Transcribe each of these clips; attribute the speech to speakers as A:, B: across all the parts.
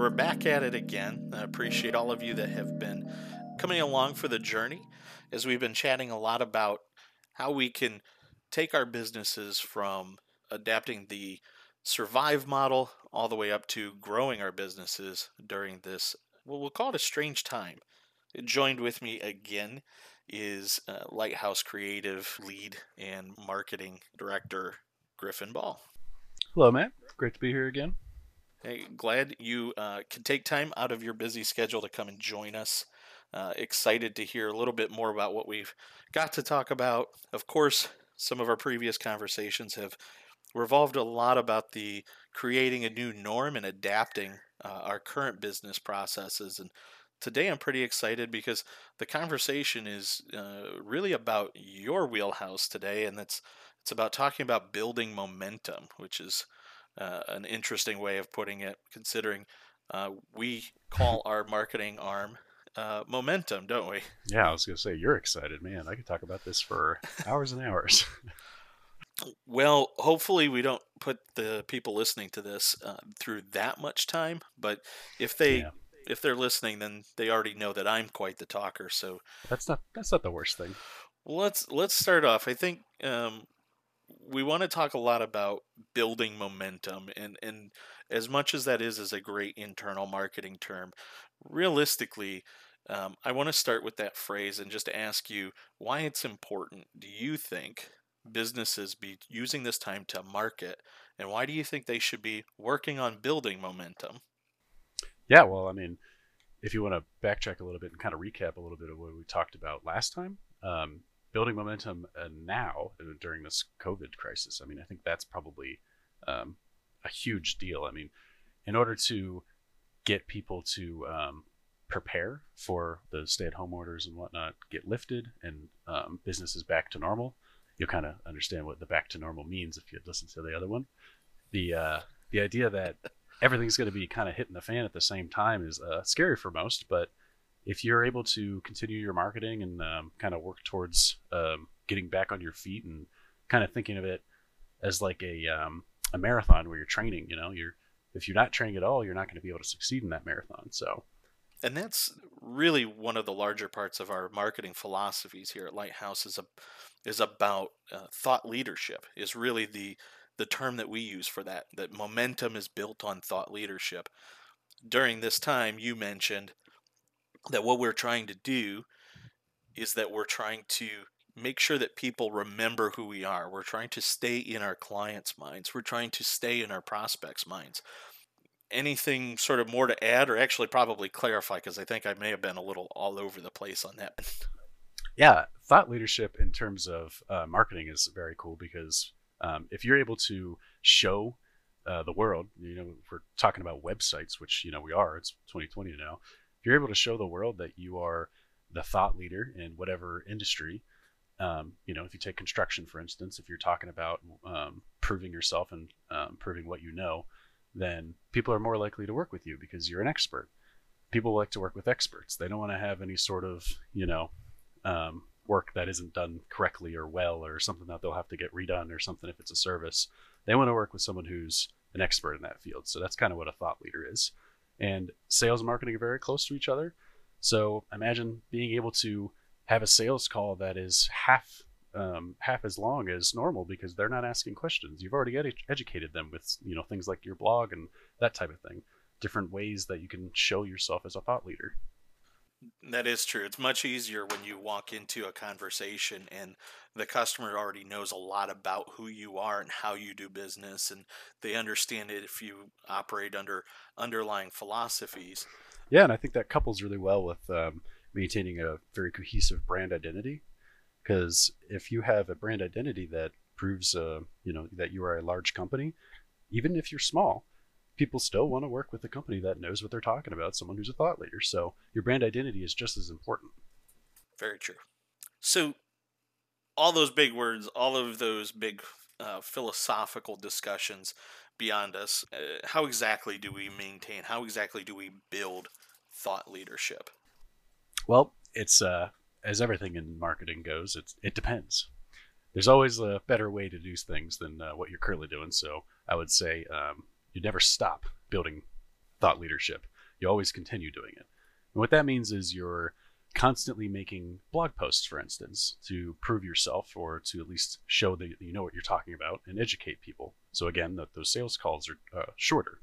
A: we're back at it again. I appreciate all of you that have been coming along for the journey as we've been chatting a lot about how we can take our businesses from adapting the survive model all the way up to growing our businesses during this, well, we'll call it a strange time. Joined with me again is uh, Lighthouse Creative lead and marketing director Griffin Ball.
B: Hello, Matt. Great to be here again.
A: Hey, glad you uh, can take time out of your busy schedule to come and join us. Uh, excited to hear a little bit more about what we've got to talk about. Of course, some of our previous conversations have revolved a lot about the creating a new norm and adapting uh, our current business processes. And today I'm pretty excited because the conversation is uh, really about your wheelhouse today, and it's it's about talking about building momentum, which is uh, an interesting way of putting it, considering uh, we call our marketing arm uh, momentum, don't we?
B: Yeah, I was going to say, you're excited, man. I could talk about this for hours and hours.
A: well, hopefully, we don't put the people listening to this uh, through that much time, but if they. Yeah. If they're listening, then they already know that I'm quite the talker. So
B: that's not that's not the worst thing.
A: Let's let's start off. I think um, we want to talk a lot about building momentum and and as much as that is is a great internal marketing term realistically um, i want to start with that phrase and just ask you why it's important. Do you think businesses be using this time to market and why do you think they should be working on building momentum?
B: Yeah well i mean if you want to backtrack a little bit and kind of recap a little bit of what we talked about last time um, building momentum uh, now uh, during this COVID crisis. I mean, I think that's probably um, a huge deal. I mean, in order to get people to um, prepare for the stay-at-home orders and whatnot get lifted and um, businesses back to normal, you'll kind of understand what the back to normal means if you listen to the other one. The uh, the idea that everything's going to be kind of hitting the fan at the same time is uh, scary for most, but if you're able to continue your marketing and um, kind of work towards um, getting back on your feet and kind of thinking of it as like a um, a marathon where you're training, you know, you're if you're not training at all, you're not going to be able to succeed in that marathon. So,
A: and that's really one of the larger parts of our marketing philosophies here at Lighthouse is a is about uh, thought leadership. Is really the the term that we use for that. That momentum is built on thought leadership. During this time, you mentioned that what we're trying to do is that we're trying to make sure that people remember who we are. We're trying to stay in our clients' minds. We're trying to stay in our prospects' minds. Anything sort of more to add, or actually probably clarify, because I think I may have been a little all over the place on that.
B: Yeah, thought leadership in terms of uh, marketing is very cool because um, if you're able to show uh, the world, you know, we're talking about websites, which you know we are. It's 2020 now if you're able to show the world that you are the thought leader in whatever industry, um, you know, if you take construction, for instance, if you're talking about um, proving yourself and um, proving what you know, then people are more likely to work with you because you're an expert. People like to work with experts. They don't want to have any sort of, you know, um, work that isn't done correctly or well or something that they'll have to get redone or something if it's a service. They want to work with someone who's an expert in that field. So that's kind of what a thought leader is and sales and marketing are very close to each other. So imagine being able to have a sales call that is half um, half as long as normal because they're not asking questions. You've already ed- educated them with you know things like your blog and that type of thing. Different ways that you can show yourself as a thought leader.
A: That is true. It's much easier when you walk into a conversation and the customer already knows a lot about who you are and how you do business, and they understand it if you operate under underlying philosophies.
B: Yeah, and I think that couples really well with um, maintaining a very cohesive brand identity. Because if you have a brand identity that proves, uh, you know, that you are a large company, even if you're small, people still want to work with a company that knows what they're talking about, someone who's a thought leader. So your brand identity is just as important.
A: Very true. So all those big words, all of those big uh, philosophical discussions beyond us, uh, how exactly do we maintain? How exactly do we build thought leadership?
B: Well, it's uh, as everything in marketing goes. It it depends. There's always a better way to do things than uh, what you're currently doing. So I would say um, you never stop building thought leadership. you always continue doing it. And what that means is you're constantly making blog posts, for instance, to prove yourself or to at least show that you know what you're talking about and educate people. So again, that those sales calls are uh, shorter.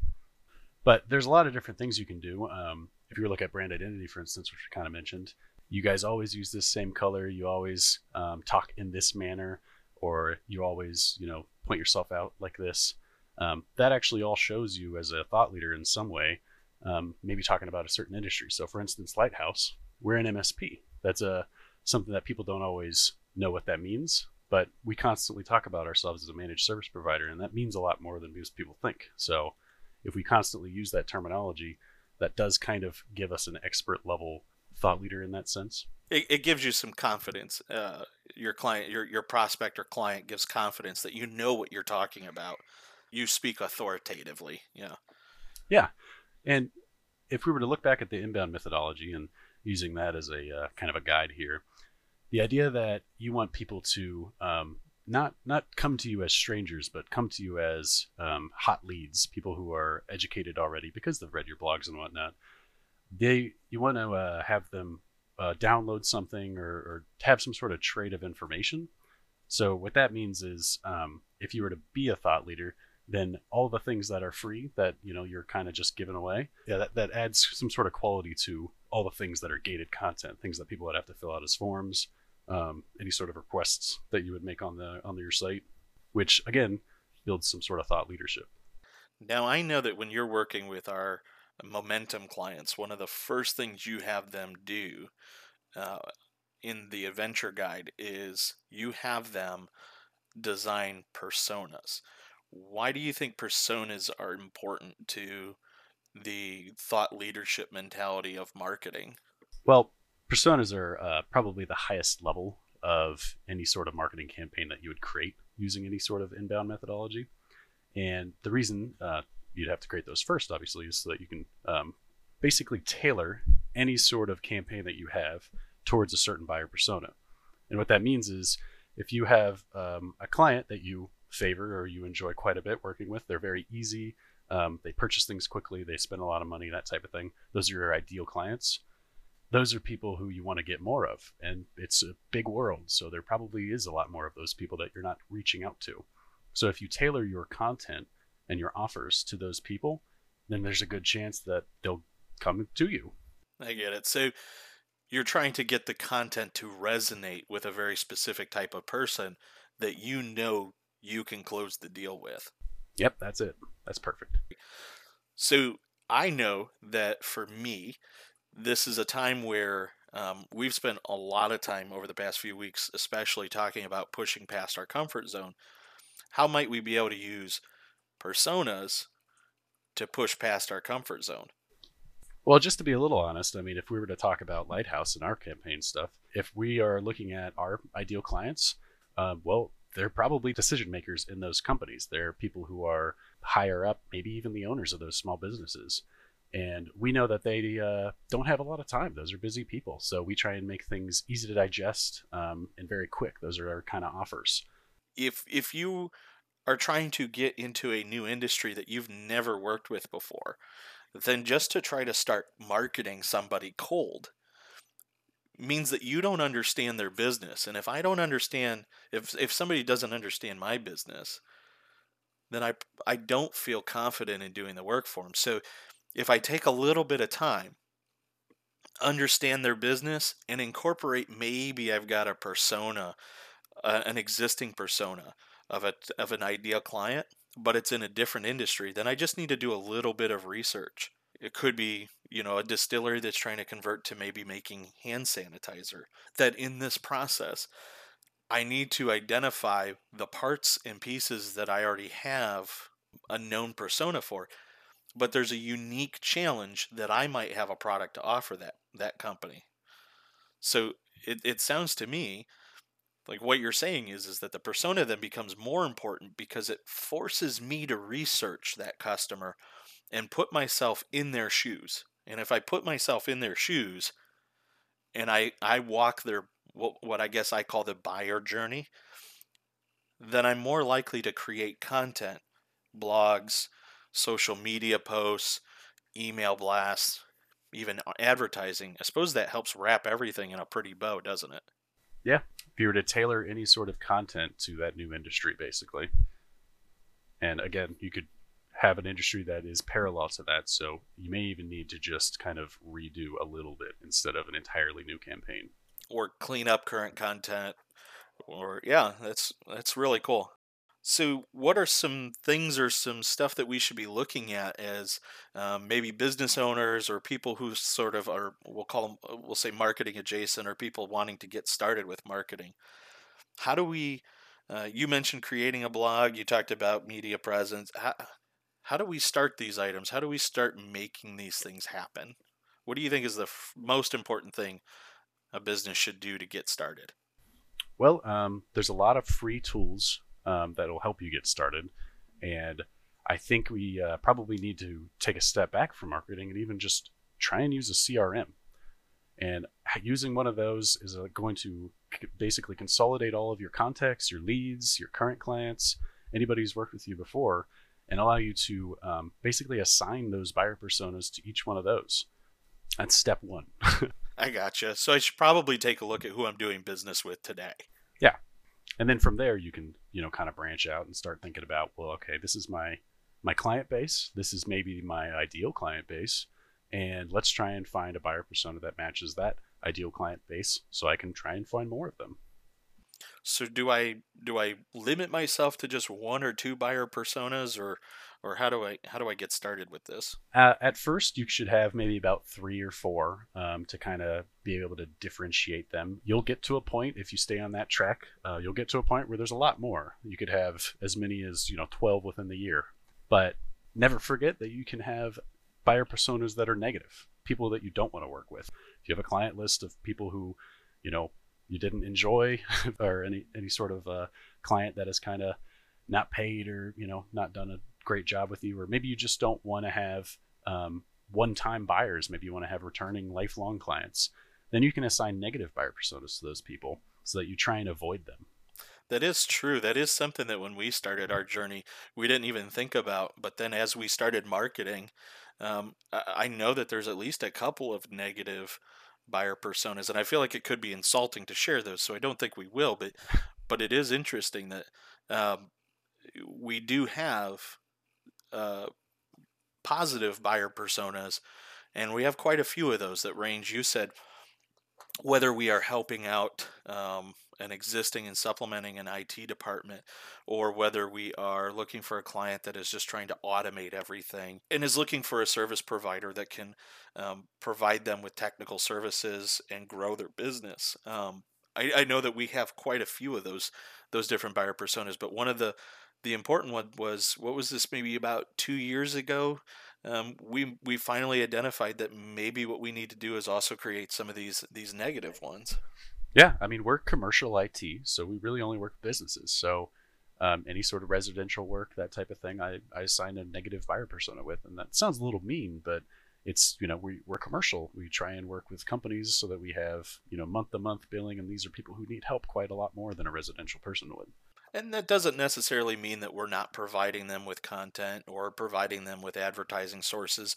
B: But there's a lot of different things you can do. Um, if you look at brand identity, for instance, which I kind of mentioned, you guys always use this same color. You always um, talk in this manner, or you always, you know, point yourself out like this. Um, that actually all shows you as a thought leader in some way, um, maybe talking about a certain industry. So, for instance, Lighthouse, we're an MSP. That's a something that people don't always know what that means, but we constantly talk about ourselves as a managed service provider, and that means a lot more than most people think. So, if we constantly use that terminology, that does kind of give us an expert level thought leader in that sense.
A: It, it gives you some confidence. Uh, your client, your your prospect or client gives confidence that you know what you're talking about. You speak authoritatively. Yeah.
B: Yeah, and if we were to look back at the inbound methodology and using that as a uh, kind of a guide here, the idea that you want people to um, not not come to you as strangers, but come to you as um, hot leads, people who are educated already because they've read your blogs and whatnot. They you want to uh, have them uh, download something or, or, have some sort of trade of information. So what that means is, um, if you were to be a thought leader, then all the things that are free that you know you're kind of just giving away, yeah, that, that adds some sort of quality to all the things that are gated content, things that people would have to fill out as forms, um, any sort of requests that you would make on the on your site, which again builds some sort of thought leadership.
A: Now I know that when you're working with our momentum clients, one of the first things you have them do uh, in the adventure guide is you have them design personas. Why do you think personas are important to the thought leadership mentality of marketing?
B: Well, personas are uh, probably the highest level of any sort of marketing campaign that you would create using any sort of inbound methodology. And the reason uh, you'd have to create those first, obviously, is so that you can um, basically tailor any sort of campaign that you have towards a certain buyer persona. And what that means is if you have um, a client that you favor or you enjoy quite a bit working with, they're very easy. Um, they purchase things quickly, they spend a lot of money, that type of thing. Those are your ideal clients those are people who you want to get more of. And it's a big world. So there probably is a lot more of those people that you're not reaching out to. So if you tailor your content and your offers to those people, then there's a good chance that they'll come to you.
A: I get it. So you're trying to get the content to resonate with a very specific type of person that you know you can close the deal with.
B: Yep, that's it. That's perfect.
A: So I know that for me, this is a time where um, we've spent a lot of time over the past few weeks, especially talking about pushing past our comfort zone. How might we be able to use personas to push past our comfort zone?
B: Well, just to be a little honest, I mean, if we were to talk about Lighthouse and our campaign stuff, if we are looking at our ideal clients, uh, well, they're probably decision makers in those companies. They're people who are higher up, maybe even the owners of those small businesses. And we know that they uh, don't have a lot of time. Those are busy people. So we try and make things easy to digest um, and very quick. Those are our kind of offers.
A: If if you are trying to get into a new industry that you've never worked with before then just to try to start marketing somebody cold means that you don't understand their business and if i don't understand if if somebody doesn't understand my business then i i don't feel confident in doing the work for them so if I take a little bit of time, understand their business, and incorporate maybe I've got a persona, uh, an existing persona of a of an ideal client, but it's in a different industry, then I just need to do a little bit of research. It could be, you know, a distillery that's trying to convert to maybe making hand sanitizer. That in this process, I need to identify the parts and pieces that I already have a known persona for but there's a unique challenge that I might have a product to offer that that company. So it, it sounds to me like what you're saying is is that the persona then becomes more important because it forces me to research that customer and put myself in their shoes. And if I put myself in their shoes and I I walk their what, what I guess I call the buyer journey, then I'm more likely to create content, blogs, social media posts, email blasts, even advertising. I suppose that helps wrap everything in a pretty bow, doesn't it?
B: Yeah. If you were to tailor any sort of content to that new industry, basically. And again, you could have an industry that is parallel to that. So you may even need to just kind of redo a little bit instead of an entirely new campaign.
A: Or clean up current content. Or yeah, that's that's really cool. So, what are some things or some stuff that we should be looking at as um, maybe business owners or people who sort of are, we'll call them, uh, we'll say marketing adjacent or people wanting to get started with marketing? How do we, uh, you mentioned creating a blog, you talked about media presence. How, how do we start these items? How do we start making these things happen? What do you think is the f- most important thing a business should do to get started?
B: Well, um, there's a lot of free tools um, that'll help you get started. And I think we uh, probably need to take a step back from marketing and even just try and use a CRM. And using one of those is uh, going to basically consolidate all of your contacts, your leads, your current clients, anybody who's worked with you before, and allow you to um, basically assign those buyer personas to each one of those. That's step one.
A: I gotcha. So I should probably take a look at who I'm doing business with today.
B: Yeah, and then from there you can you know kind of branch out and start thinking about well okay this is my my client base this is maybe my ideal client base and let's try and find a buyer persona that matches that ideal client base so i can try and find more of them
A: so do i do i limit myself to just one or two buyer personas or or how do I how do I get started with this?
B: Uh, at first, you should have maybe about three or four um, to kind of be able to differentiate them. You'll get to a point if you stay on that track. Uh, you'll get to a point where there's a lot more. You could have as many as you know 12 within the year, but never forget that you can have buyer personas that are negative, people that you don't want to work with. If you have a client list of people who, you know, you didn't enjoy, or any any sort of uh, client that is kind of not paid or you know not done a great job with you, or maybe you just don't want to have um, one-time buyers. Maybe you want to have returning lifelong clients. Then you can assign negative buyer personas to those people so that you try and avoid them.
A: That is true. That is something that when we started our journey, we didn't even think about. But then as we started marketing, um, I know that there's at least a couple of negative buyer personas, and I feel like it could be insulting to share those. So I don't think we will. But but it is interesting that um, we do have uh, positive buyer personas, and we have quite a few of those that range. You said whether we are helping out um, an existing and supplementing an IT department, or whether we are looking for a client that is just trying to automate everything and is looking for a service provider that can um, provide them with technical services and grow their business. Um, I, I, know that we have quite a few of those those different buyer personas, but one of the the important one was what was this maybe about two years ago um, we we finally identified that maybe what we need to do is also create some of these these negative ones
B: yeah i mean we're commercial it so we really only work with businesses so um, any sort of residential work that type of thing I, I assign a negative buyer persona with and that sounds a little mean but it's you know we, we're commercial we try and work with companies so that we have you know month to month billing and these are people who need help quite a lot more than a residential person would
A: and that doesn't necessarily mean that we're not providing them with content or providing them with advertising sources.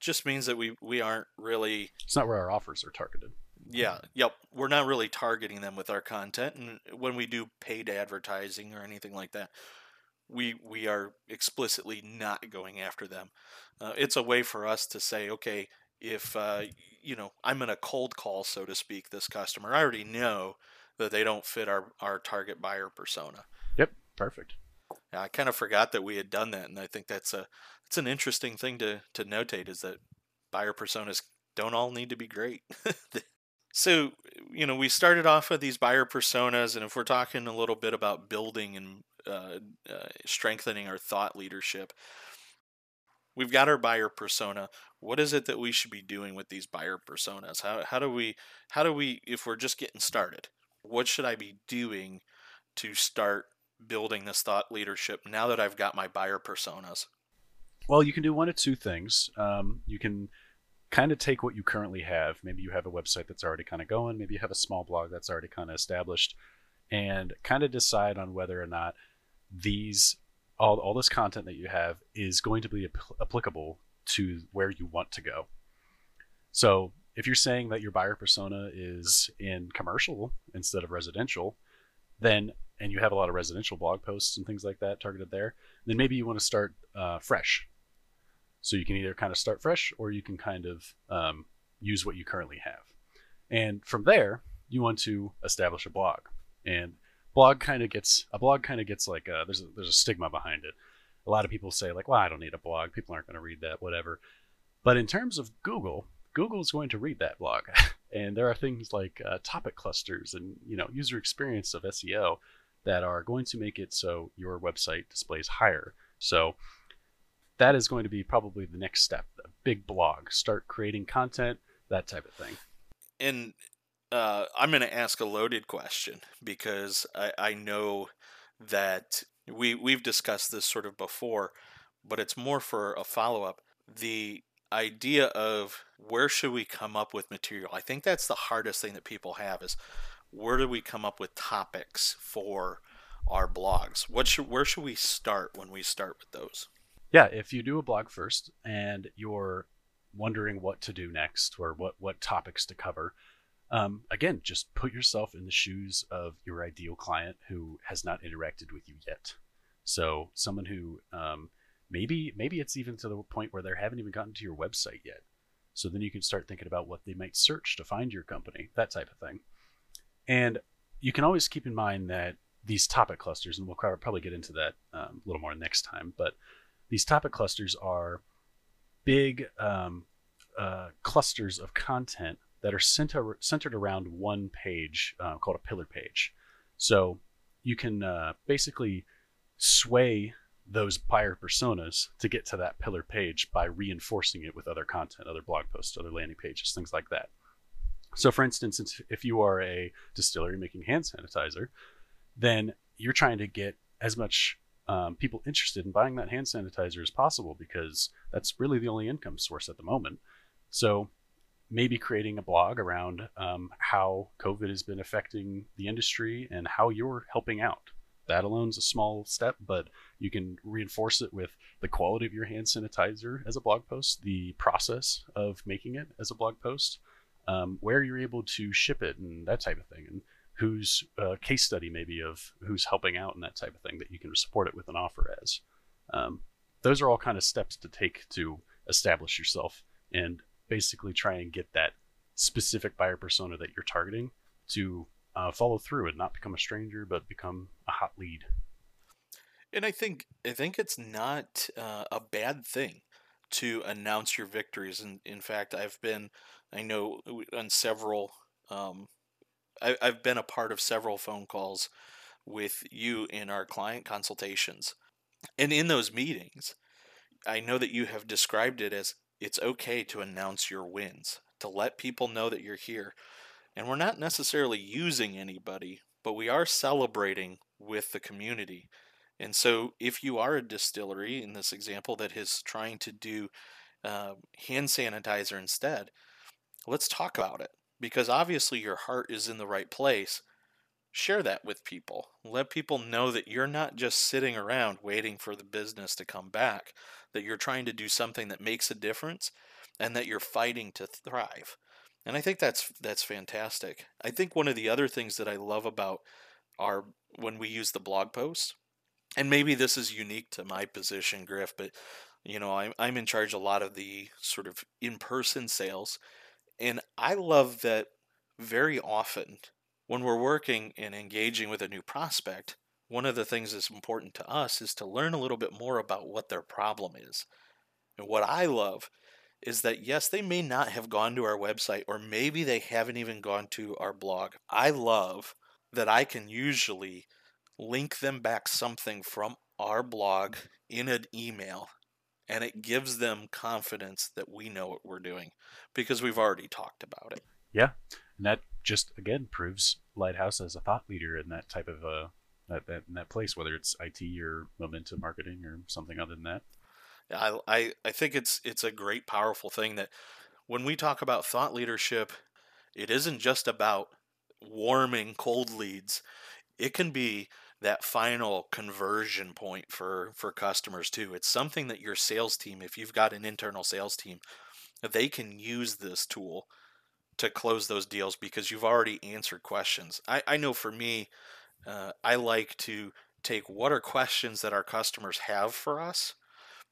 A: just means that we, we aren't really.
B: It's not where our offers are targeted.
A: Yeah, yep. We're not really targeting them with our content. And when we do paid advertising or anything like that, we we are explicitly not going after them. Uh, it's a way for us to say, okay, if uh, you know I'm in a cold call, so to speak, this customer, I already know that they don't fit our, our target buyer persona.
B: Yep, perfect.
A: Yeah, I kind of forgot that we had done that, and I think that's a it's an interesting thing to to notate is that buyer personas don't all need to be great. so you know we started off with these buyer personas, and if we're talking a little bit about building and uh, uh, strengthening our thought leadership, we've got our buyer persona what is it that we should be doing with these buyer personas how, how do we how do we if we're just getting started what should I be doing to start building this thought leadership now that I've got my buyer personas?
B: Well, you can do one of two things. Um, you can kind of take what you currently have. Maybe you have a website that's already kind of going, maybe you have a small blog that's already kind of established, and kind of decide on whether or not these all, all this content that you have is going to be ap- applicable to where you want to go. So if you're saying that your buyer persona is in commercial instead of residential, then and you have a lot of residential blog posts and things like that targeted there, then maybe you want to start uh, fresh. So you can either kind of start fresh or you can kind of um, use what you currently have. And from there, you want to establish a blog. And blog kind of gets a blog kind of gets like a, there's a, there's a stigma behind it. A lot of people say like, well, I don't need a blog. People aren't going to read that, whatever. But in terms of Google, Google is going to read that blog, and there are things like uh, topic clusters and you know user experience of SEO that are going to make it so your website displays higher. So that is going to be probably the next step. A big blog, start creating content, that type of thing.
A: And uh, I'm going to ask a loaded question because I, I know that we we've discussed this sort of before, but it's more for a follow up. The idea of where should we come up with material? I think that's the hardest thing that people have is where do we come up with topics for our blogs? What should where should we start when we start with those?
B: Yeah, if you do a blog first and you're wondering what to do next or what what topics to cover, um, again, just put yourself in the shoes of your ideal client who has not interacted with you yet. So someone who um, maybe maybe it's even to the point where they haven't even gotten to your website yet. So then you can start thinking about what they might search to find your company, that type of thing. And you can always keep in mind that these topic clusters, and we'll probably get into that um, a little more next time, but these topic clusters are big um, uh, clusters of content that are center, centered around one page uh, called a pillar page. So you can uh, basically sway those buyer personas to get to that pillar page by reinforcing it with other content, other blog posts, other landing pages, things like that. So, for instance, if you are a distillery making hand sanitizer, then you're trying to get as much um, people interested in buying that hand sanitizer as possible because that's really the only income source at the moment. So, maybe creating a blog around um, how COVID has been affecting the industry and how you're helping out that alone is a small step, but you can reinforce it with the quality of your hand sanitizer as a blog post, the process of making it as a blog post, um, where you're able to ship it, and that type of thing, and whose uh, case study maybe of who's helping out and that type of thing that you can support it with an offer as. Um, those are all kind of steps to take to establish yourself and basically try and get that specific buyer persona that you're targeting to uh, follow through and not become a stranger, but become a hot lead.
A: And I think I think it's not uh, a bad thing to announce your victories. And in fact, I've been I know on several um, I, I've been a part of several phone calls with you in our client consultations, and in those meetings, I know that you have described it as it's okay to announce your wins to let people know that you're here and we're not necessarily using anybody, but we are celebrating with the community. And so, if you are a distillery in this example that is trying to do uh, hand sanitizer instead, let's talk about it because obviously your heart is in the right place. Share that with people. Let people know that you're not just sitting around waiting for the business to come back, that you're trying to do something that makes a difference and that you're fighting to thrive. And I think that's that's fantastic. I think one of the other things that I love about our when we use the blog posts, and maybe this is unique to my position, Griff, but you know, I'm I'm in charge a lot of the sort of in-person sales, and I love that very often when we're working and engaging with a new prospect, one of the things that's important to us is to learn a little bit more about what their problem is. And what I love is that yes, they may not have gone to our website or maybe they haven't even gone to our blog. I love that I can usually link them back something from our blog in an email and it gives them confidence that we know what we're doing because we've already talked about it.
B: Yeah. And that just again proves Lighthouse as a thought leader in that type of uh that, that in that place, whether it's IT or momentum marketing or something other than that.
A: I, I, I think it's it's a great powerful thing that when we talk about thought leadership, it isn't just about warming cold leads. It can be that final conversion point for for customers too. It's something that your sales team, if you've got an internal sales team, they can use this tool to close those deals because you've already answered questions. I, I know for me, uh, I like to take what are questions that our customers have for us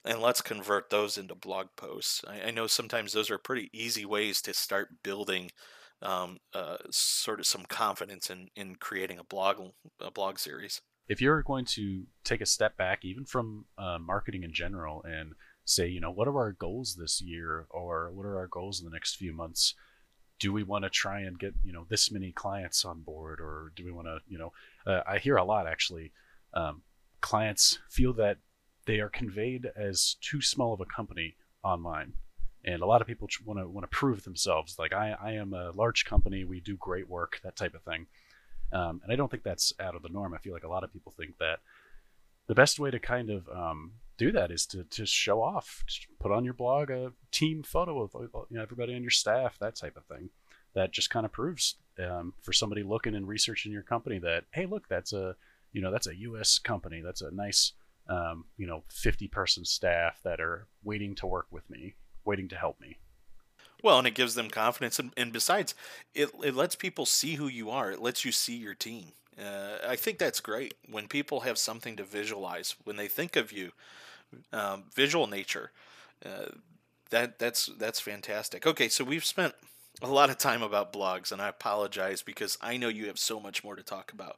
A: and let's convert those into blog posts. I, I know sometimes those are pretty easy ways to start building um, uh, sort of some confidence in, in creating a blog a blog series.
B: If you're going to take a step back, even from uh, marketing in general, and say, you know, what are our goals this year, or what are our goals in the next few months? Do we want to try and get you know this many clients on board, or do we want to you know? Uh, I hear a lot actually. Um, clients feel that they are conveyed as too small of a company online and a lot of people want to want to prove themselves. Like I, I am a large company. We do great work that type of thing. Um, and i don't think that's out of the norm. I feel like a lot of people think that the best way to kind of um, do that is to, to show off. Just put on your blog a team photo of you know, everybody on your staff that type of thing. That just kind of proves um, for somebody looking and researching your company that hey look that's a you know that's a us company. That's a nice um, you know 50 person staff that are waiting to work with me waiting to help me.
A: Well, and it gives them confidence, and, and besides, it it lets people see who you are. It lets you see your team. Uh, I think that's great when people have something to visualize when they think of you. Um, visual nature, uh, that that's that's fantastic. Okay, so we've spent a lot of time about blogs, and I apologize because I know you have so much more to talk about.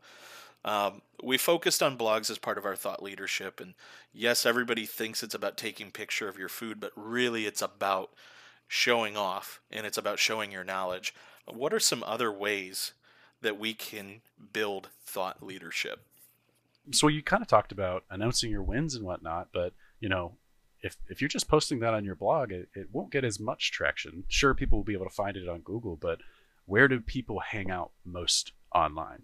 A: Um, we focused on blogs as part of our thought leadership, and yes, everybody thinks it's about taking picture of your food, but really it's about showing off and it's about showing your knowledge. What are some other ways that we can build thought leadership?
B: So you kind of talked about announcing your wins and whatnot, but you know, if if you're just posting that on your blog, it, it won't get as much traction. Sure, people will be able to find it on Google, but where do people hang out most online?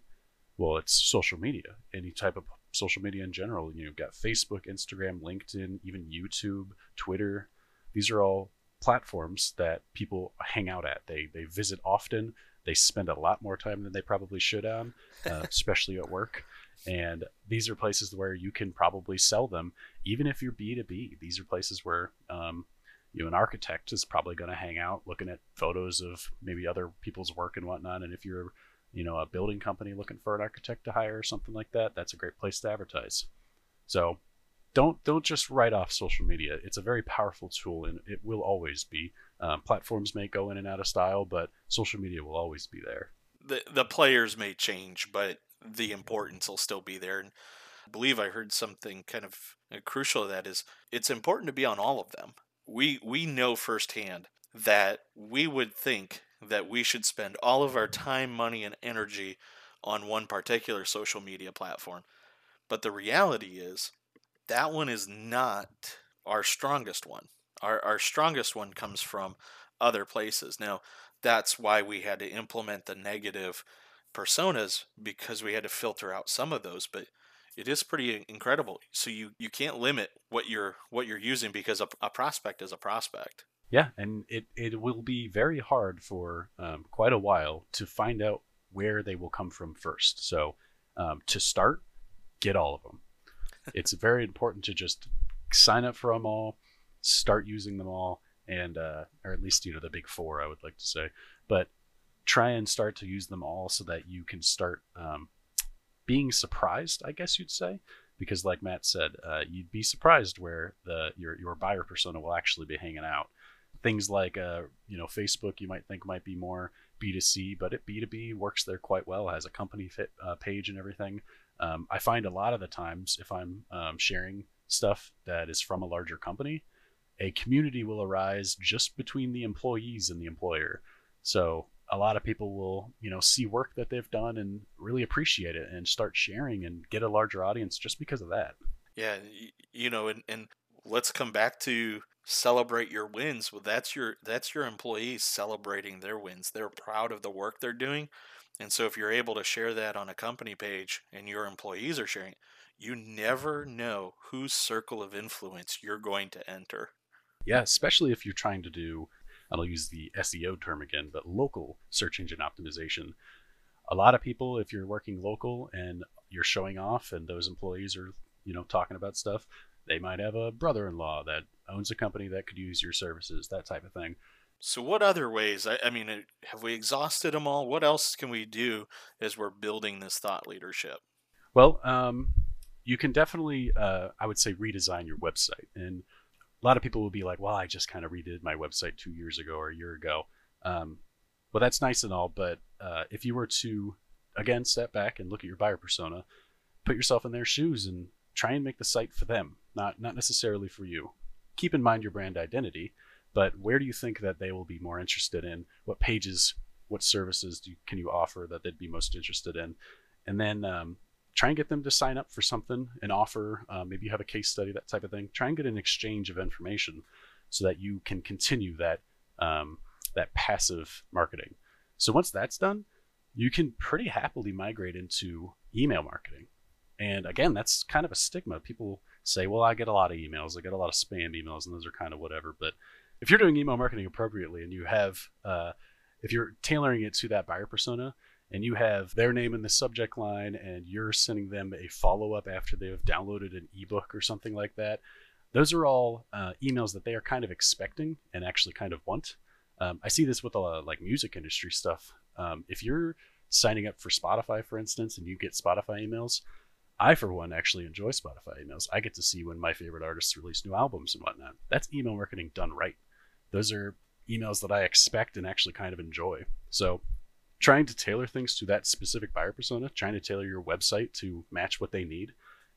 B: Well, it's social media, any type of social media in general. You've got Facebook, Instagram, LinkedIn, even YouTube, Twitter. These are all platforms that people hang out at. They they visit often. They spend a lot more time than they probably should on, uh, especially at work. And these are places where you can probably sell them, even if you're B2B. These are places where um, you know, an architect is probably going to hang out looking at photos of maybe other people's work and whatnot. And if you're you know, a building company looking for an architect to hire or something like that, that's a great place to advertise. So don't don't just write off social media. It's a very powerful tool, and it will always be. Um, platforms may go in and out of style, but social media will always be there.
A: The the players may change, but the importance will still be there. And I believe I heard something kind of crucial. to That is, it's important to be on all of them. We we know firsthand that we would think that we should spend all of our time, money, and energy on one particular social media platform. But the reality is, that one is not our strongest one. Our, our strongest one comes from other places. Now, that's why we had to implement the negative personas because we had to filter out some of those. But it is pretty incredible. So you, you can't limit what you're what you're using because a, a prospect is a prospect.
B: Yeah, and it, it will be very hard for um, quite a while to find out where they will come from first. So um, to start, get all of them. it's very important to just sign up for them all, start using them all, and uh, or at least you know the big four, I would like to say, but try and start to use them all so that you can start um, being surprised, I guess you'd say, because like Matt said, uh, you'd be surprised where the your your buyer persona will actually be hanging out things like uh, you know Facebook you might think might be more B2C, but it B2B works there quite well. Has a company fit, uh, page and everything. Um, I find a lot of the times if I'm um, sharing stuff that is from a larger company, a community will arise just between the employees and the employer. So a lot of people will you know see work that they've done and really appreciate it and start sharing and get a larger audience just because of that.
A: Yeah, you know, and, and let's come back to celebrate your wins well that's your that's your employees celebrating their wins they're proud of the work they're doing and so if you're able to share that on a company page and your employees are sharing you never know whose circle of influence you're going to enter.
B: Yeah especially if you're trying to do i'll use the seo term again but local search engine optimization. A lot of people if you're working local and you're showing off and those employees are you know talking about stuff they might have a brother-in-law that owns a company that could use your services, that type of thing.
A: So, what other ways? I, I mean, have we exhausted them all? What else can we do as we're building this thought leadership?
B: Well, um, you can definitely, uh, I would say, redesign your website. And a lot of people will be like, well, I just kind of redid my website two years ago or a year ago. Um, well, that's nice and all, but uh, if you were to, again, step back and look at your buyer persona, put yourself in their shoes and try and make the site for them, not not necessarily for you. Keep in mind your brand identity, but where do you think that they will be more interested in? What pages, what services do, can you offer that they'd be most interested in? And then um, try and get them to sign up for something, an offer. Uh, maybe you have a case study, that type of thing. Try and get an exchange of information so that you can continue that um, that passive marketing. So once that's done, you can pretty happily migrate into email marketing. And again, that's kind of a stigma. People say, well, I get a lot of emails, I get a lot of spam emails, and those are kind of whatever. But if you're doing email marketing appropriately and you have, uh, if you're tailoring it to that buyer persona, and you have their name in the subject line and you're sending them a follow up after they've downloaded an ebook or something like that, those are all uh, emails that they are kind of expecting and actually kind of want. Um, I see this with a lot of like music industry stuff. Um, if you're signing up for Spotify, for instance, and you get Spotify emails, I, for one, actually enjoy Spotify emails. I get to see when my favorite artists release new albums and whatnot. That's email marketing done right. Those are emails that I expect and actually kind of enjoy. So, trying to tailor things to that specific buyer persona, trying to tailor your website to match what they need,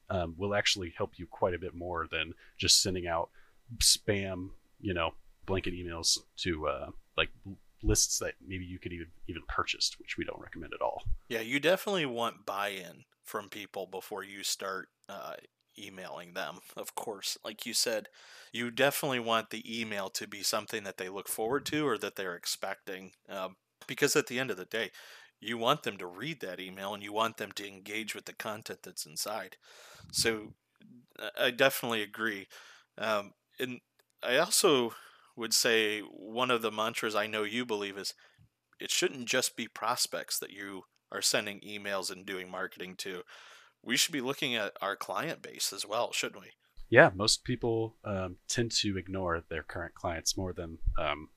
B: um, will actually help you quite a bit more than just sending out spam, you know, blanket emails to uh, like lists that maybe you could even even purchase, which we don't recommend at all.
A: Yeah, you definitely want buy-in from people before you start uh, emailing them. Of course, like you said, you definitely want the email to be something that they look forward to or that they're expecting, um, because at the end of the day, you want them to read that email and you want them to engage with the content that's inside. So I definitely agree. Um, and I also would say one of the mantras I know you believe is it shouldn't just be prospects that you are sending emails and doing marketing to. We should be looking at our client base as well, shouldn't we?
B: Yeah, most people um, tend to ignore their current clients more than um,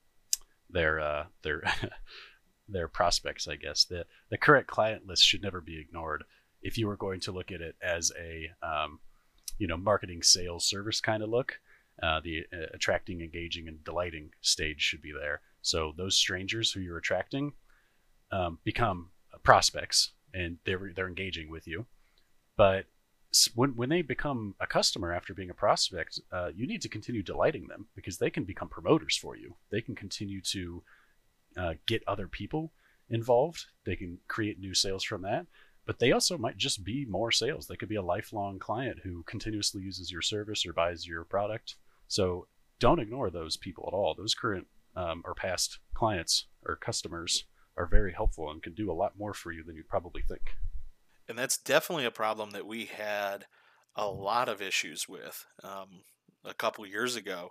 B: their uh, their their prospects. I guess the the current client list should never be ignored. If you were going to look at it as a um, you know marketing, sales, service kind of look, uh, the uh, attracting, engaging, and delighting stage should be there. So those strangers who you're attracting um, become prospects, and they're they're engaging with you. But when when they become a customer after being a prospect, uh, you need to continue delighting them because they can become promoters for you. They can continue to uh, get other people involved. They can create new sales from that. But they also might just be more sales. They could be a lifelong client who continuously uses your service or buys your product so don't ignore those people at all. Those current um, or past clients or customers are very helpful and can do a lot more for you than you probably think.
A: And that's definitely a problem that we had a lot of issues with um, a couple years ago.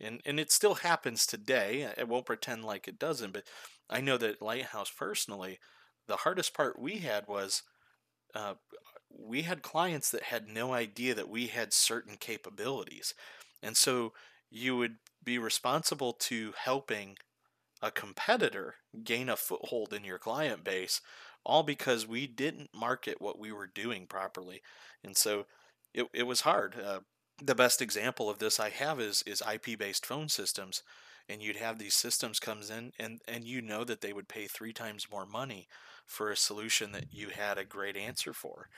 A: And, and it still happens today. I won't pretend like it doesn't, but I know that Lighthouse personally, the hardest part we had was uh, we had clients that had no idea that we had certain capabilities. And so you would be responsible to helping a competitor gain a foothold in your client base, all because we didn't market what we were doing properly. And so it, it was hard. Uh, the best example of this I have is, is IP based phone systems. And you'd have these systems comes in and, and you know that they would pay three times more money for a solution that you had a great answer for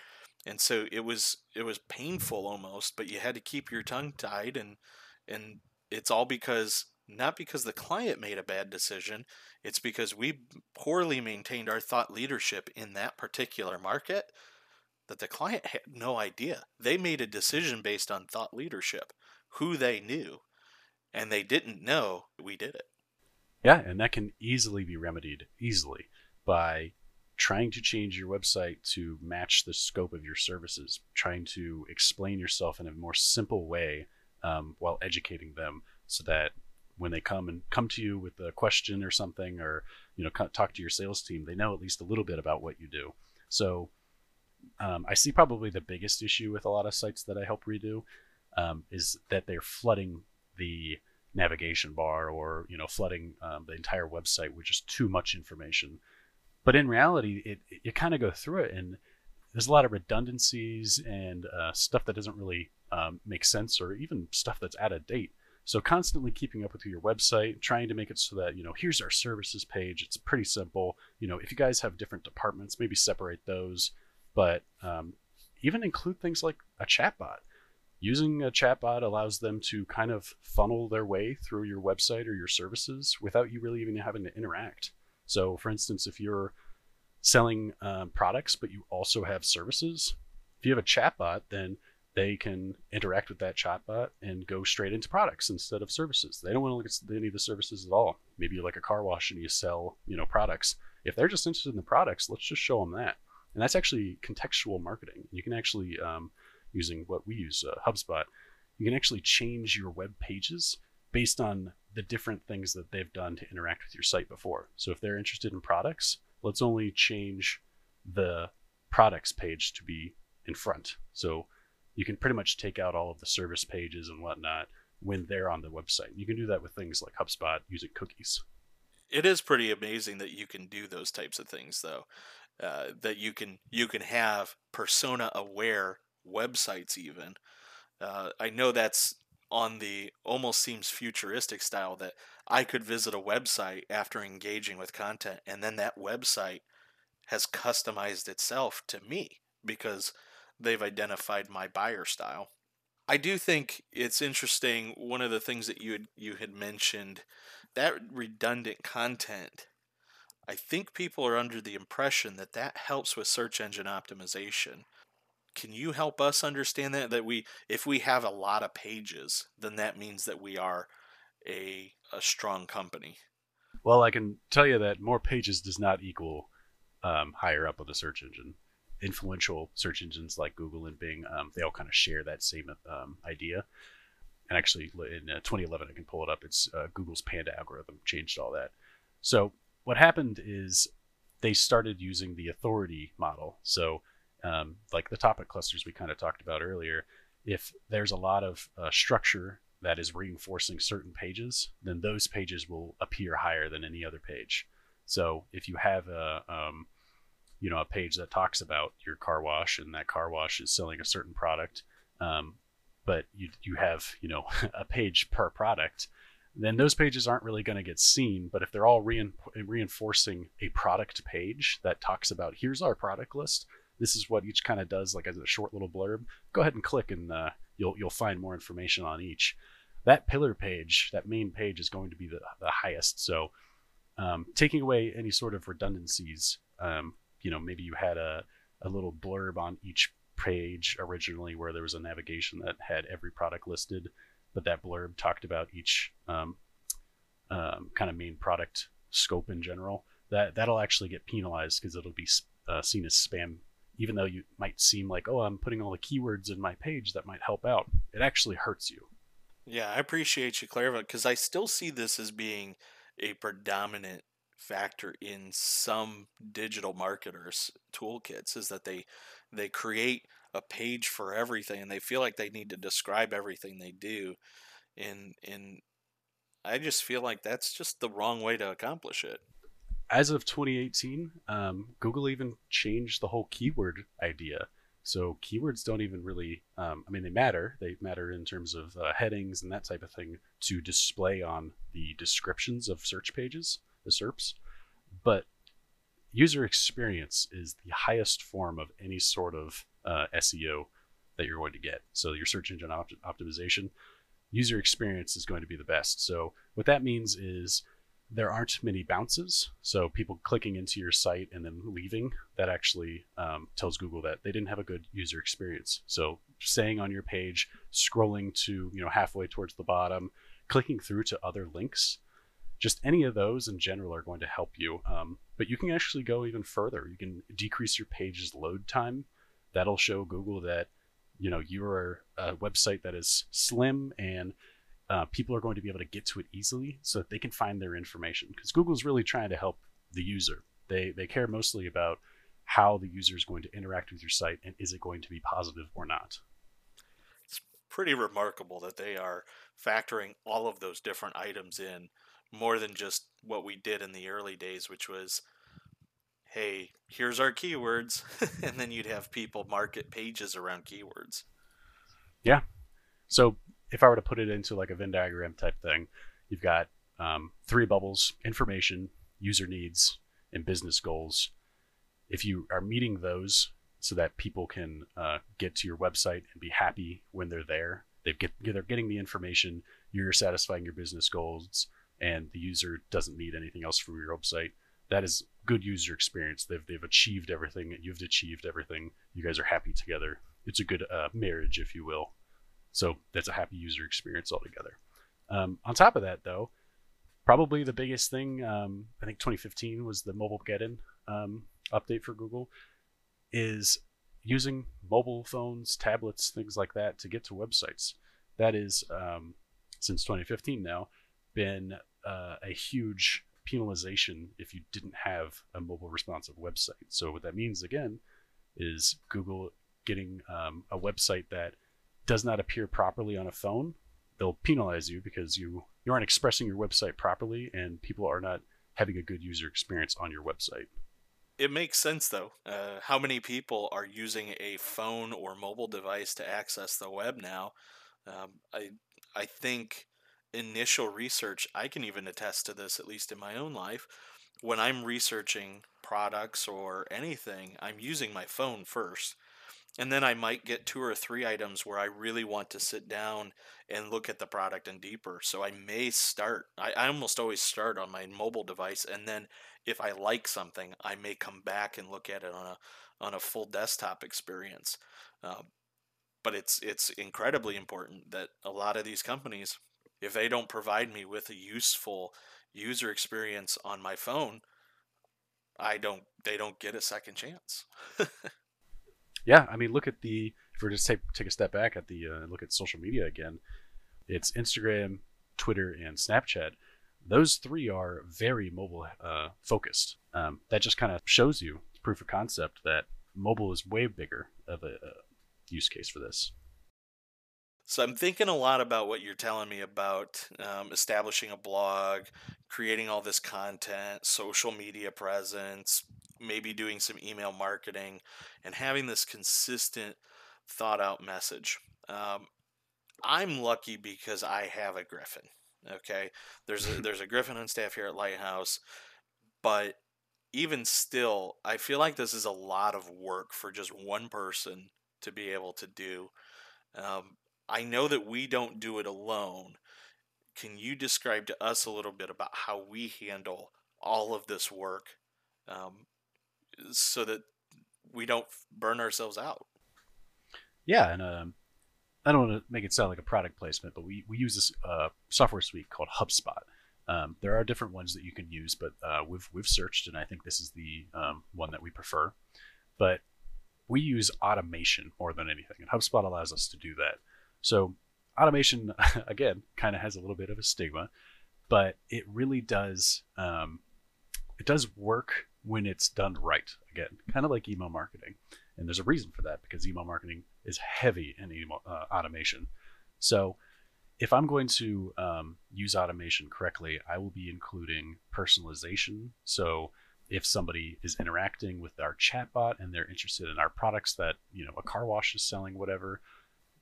A: and so it was it was painful almost but you had to keep your tongue tied and and it's all because not because the client made a bad decision it's because we poorly maintained our thought leadership in that particular market that the client had no idea. They made a decision based on thought leadership who they knew and they didn't know we did it.
B: Yeah and that can easily be remedied easily by trying to change your website to match the scope of your services, trying to explain yourself in a more simple way um, while educating them so that when they come and come to you with a question or something or you know talk to your sales team they know at least a little bit about what you do so um, i see probably the biggest issue with a lot of sites that i help redo um, is that they're flooding the navigation bar or you know flooding um, the entire website with just too much information. But in reality, it, it you kind of go through it and there's a lot of redundancies and uh, stuff that doesn't really um, make sense or even stuff that's out of date. So constantly keeping up with your website, trying to make it so that, you know, here's our services page. It's pretty simple. You know, if you guys have different departments, maybe separate those, but um, even include things like a chatbot. Using a chatbot allows them to kind of funnel their way through your website or your services without you really even having to interact. So, for instance, if you're selling um, products, but you also have services, if you have a chatbot, then they can interact with that chatbot and go straight into products instead of services. They don't want to look at any of the services at all. Maybe like a car wash and you sell, you know, products. If they're just interested in the products, let's just show them that. And that's actually contextual marketing. You can actually, um, using what we use, uh, HubSpot, you can actually change your web pages based on the different things that they've done to interact with your site before. So if they're interested in products, let's only change the products page to be in front. So you can pretty much take out all of the service pages and whatnot when they're on the website. You can do that with things like HubSpot using cookies.
A: It is pretty amazing that you can do those types of things, though. Uh, that you can you can have persona aware websites even. Uh, I know that's on the almost seems futuristic style that I could visit a website after engaging with content and then that website has customized itself to me because they've identified my buyer style. I do think it's interesting one of the things that you had you had mentioned that redundant content I think people are under the impression that that helps with search engine optimization. Can you help us understand that that we if we have a lot of pages, then that means that we are a a strong company?
B: Well, I can tell you that more pages does not equal um, higher up on the search engine influential search engines like Google and Bing, um, they all kind of share that same um, idea. And actually, in uh, 2011, I can pull it up. It's uh, Google's Panda algorithm changed all that. So what happened is they started using the authority model. So, um, like the topic clusters we kind of talked about earlier, if there's a lot of uh, structure that is reinforcing certain pages, then those pages will appear higher than any other page. So if you have a um, you know a page that talks about your car wash and that car wash is selling a certain product um, but you you have you know a page per product then those pages aren't really going to get seen. But if they're all rein- reinforcing a product page that talks about here's our product list. This is what each kind of does like as a short little blurb go ahead and click and uh, you'll you'll find more information on each. That pillar page that main page is going to be the, the highest. So um, taking away any sort of redundancies um, you know maybe you had a, a little blurb on each page originally where there was a navigation that had every product listed but that blurb talked about each um, um, kind of main product scope in general. That that'll actually get penalized because it'll be uh, seen as spam. Even though you might seem like oh i'm putting all the keywords in my page that might help out it actually hurts you.
A: Yeah i appreciate you clarifying because i still see this as being a predominant factor in some digital marketers toolkits is that they they create a page for everything and they feel like they need to describe everything they do and and I just feel like that's just the wrong way to accomplish it.
B: As of 2018, um, Google even changed the whole keyword idea. So keywords don't even really, um, I mean, they matter. They matter in terms of uh, headings and that type of thing to display on the descriptions of search pages the SERPs, but user experience is the highest form of any sort of uh, SEO that you're going to get. So your search engine optimization, user experience is going to be the best. So what that means is there aren't many bounces. So people clicking into your site and then leaving, that actually um, tells Google that they didn't have a good user experience. So saying on your page, scrolling to you know halfway towards the bottom, clicking through to other links just any of those in general are going to help you. Um, but you can actually go even further. You can decrease your page's load time. That'll show Google that you know you're a website that is slim and uh, people are going to be able to get to it easily so that they can find their information. Because Google's really trying to help the user. They they care mostly about how the user is going to interact with your site and is it going to be positive or not It's
A: pretty remarkable that they are factoring all of those different items in more than just what we did in the early days, which was, hey, here's our keywords, and then you'd have people market pages around keywords.
B: Yeah. So if I were to put it into like a Venn diagram type thing, you've got um, three bubbles: information, user needs, and business goals. If you are meeting those so that people can uh, get to your website and be happy when they're there, they get they're getting the information, you're satisfying your business goals, and the user doesn't need anything else from your website. That is good user experience. They've they've achieved everything. You've achieved everything. You guys are happy together. It's a good uh, marriage, if you will. So that's a happy user experience altogether. Um, on top of that, though, probably the biggest thing um, I think 2015 was the Mobilegeddon um, update for Google is using mobile phones, tablets, things like that to get to websites. That is um, since 2015 now been uh, a huge penalization if you didn't have a mobile responsive website. So what that means again is Google getting um, a website that does not appear properly on a phone, they'll penalize you because you you aren't expressing your website properly and people are not having a good user experience on your website.
A: It makes sense though. Uh, how many people are using a phone or mobile device to access the web now? Um, I I think initial research, I can even attest to this at least in my own life. When I'm researching products or anything, I'm using my phone first and then I might get two or three items where I really want to sit down and look at the product in deeper. So I may start, I, I almost always start on my mobile device. And then if I like something, I may come back and look at it on a, on a full desktop experience. Uh, but it's, it's incredibly important that a lot of these companies, if they don't provide me with a useful user experience on my phone, I don't, they don't get a second chance.
B: yeah, I mean, look at the if we're just take take a step back at the uh, look at social media again, it's Instagram, Twitter, and Snapchat. Those three are very mobile uh, focused. Um, that just kind of shows you proof of concept that mobile is way bigger of a, a use case for this.
A: So I'm thinking a lot about what you're telling me about um, establishing a blog, creating all this content, social media presence, maybe doing some email marketing and having this consistent thought out message. Um, I'm lucky because I have a Griffin. Okay, there's a there's a Griffin on staff here at Lighthouse, but even still, I feel like this is a lot of work for just one person to be able to do. Um, I know that we don't do it alone. Can you describe to us a little bit about how we handle all of this work um, so that we don't burn ourselves out.
B: Yeah, and um, I don't want to make it sound like a product placement, but we, we use this uh, software suite called HubSpot. Um, there are different ones that you can use, but uh, we've we've searched, and I think this is the um, one that we prefer. But we use automation more than anything, and HubSpot allows us to do that. So automation, again, kind of has a little bit of a stigma, but it really does um, it does work when it's done right. Again, kind of like email marketing. And there's a reason for that because email marketing is heavy in email, uh, automation. So if I'm going to um, use automation correctly, I will be including personalization. So if somebody is interacting with our chatbot and they're interested in our products that you know a car wash is selling, whatever,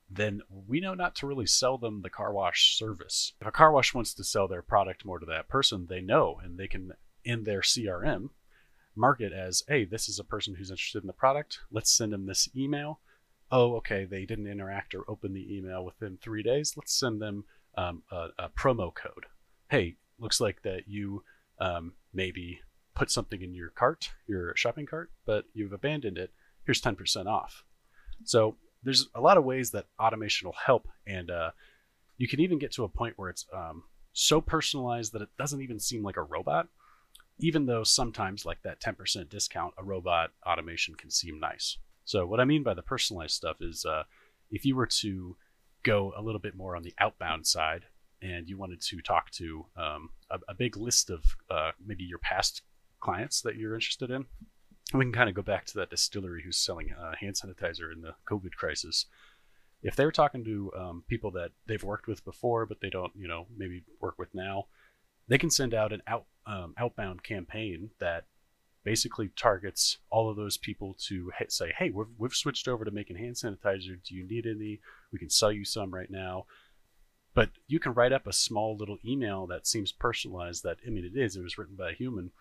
B: then we know not to really sell them the car wash service. If a car wash wants to sell their product more to that person, they know and they can in their CRM mark it as, hey, this is a person who's interested in the product. Let's send them this email. Oh, okay, they didn't interact or open the email within three days. Let's send them um, a, a, promo code. Hey, looks like that you um, maybe put something in your cart, your shopping cart, but you've abandoned it. Here's 10% off. So there's a lot of ways that automation will help, and uh, you can even get to a point where it's um, so personalized that it doesn't even seem like a robot even though sometimes, like that 10% discount, a robot automation can seem nice. So, what I mean by the personalized stuff is uh, if you were to go a little bit more on the outbound side and you wanted to talk to um, a, a, big list of uh, maybe your past clients that you're interested in, we can kind of go back to that distillery who's selling uh, hand sanitizer in the COVID crisis. if they're talking to um, people that they've worked with before, but they don't, you know, maybe work with now, they can send out an out um, outbound campaign that basically targets all of those people to say, hey, we've, we've switched over to making hand sanitizer. Do you need any? We can sell you some right now. But you can write up a small little email that seems personalized. That I mean, it is. It was written by a human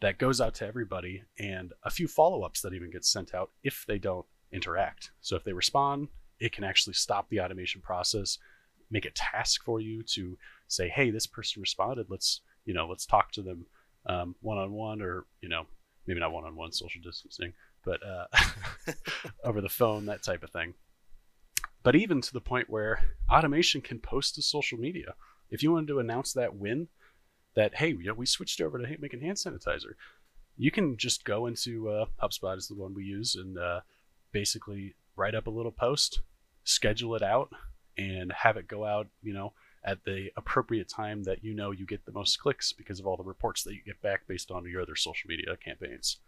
B: that goes out to everybody, and a few follow-ups that even get sent out if they don't interact. So if they respond, it can actually stop the automation process, make a task for you to say, hey, this person responded. Let's you know, let's talk to them one on one, or you know, maybe not one on one, social distancing, but uh, over the phone, that type of thing but even to the point where automation can post to social media. If you wanted to announce that win, that hey, you know, we switched over to making hand sanitizer, you can just go into uh, HubSpot is the one we use and uh, basically write up a little post, schedule it out, and have it go out. You know, at the appropriate time that you know you get the most clicks because of all the reports that you get back based on your other social media campaigns.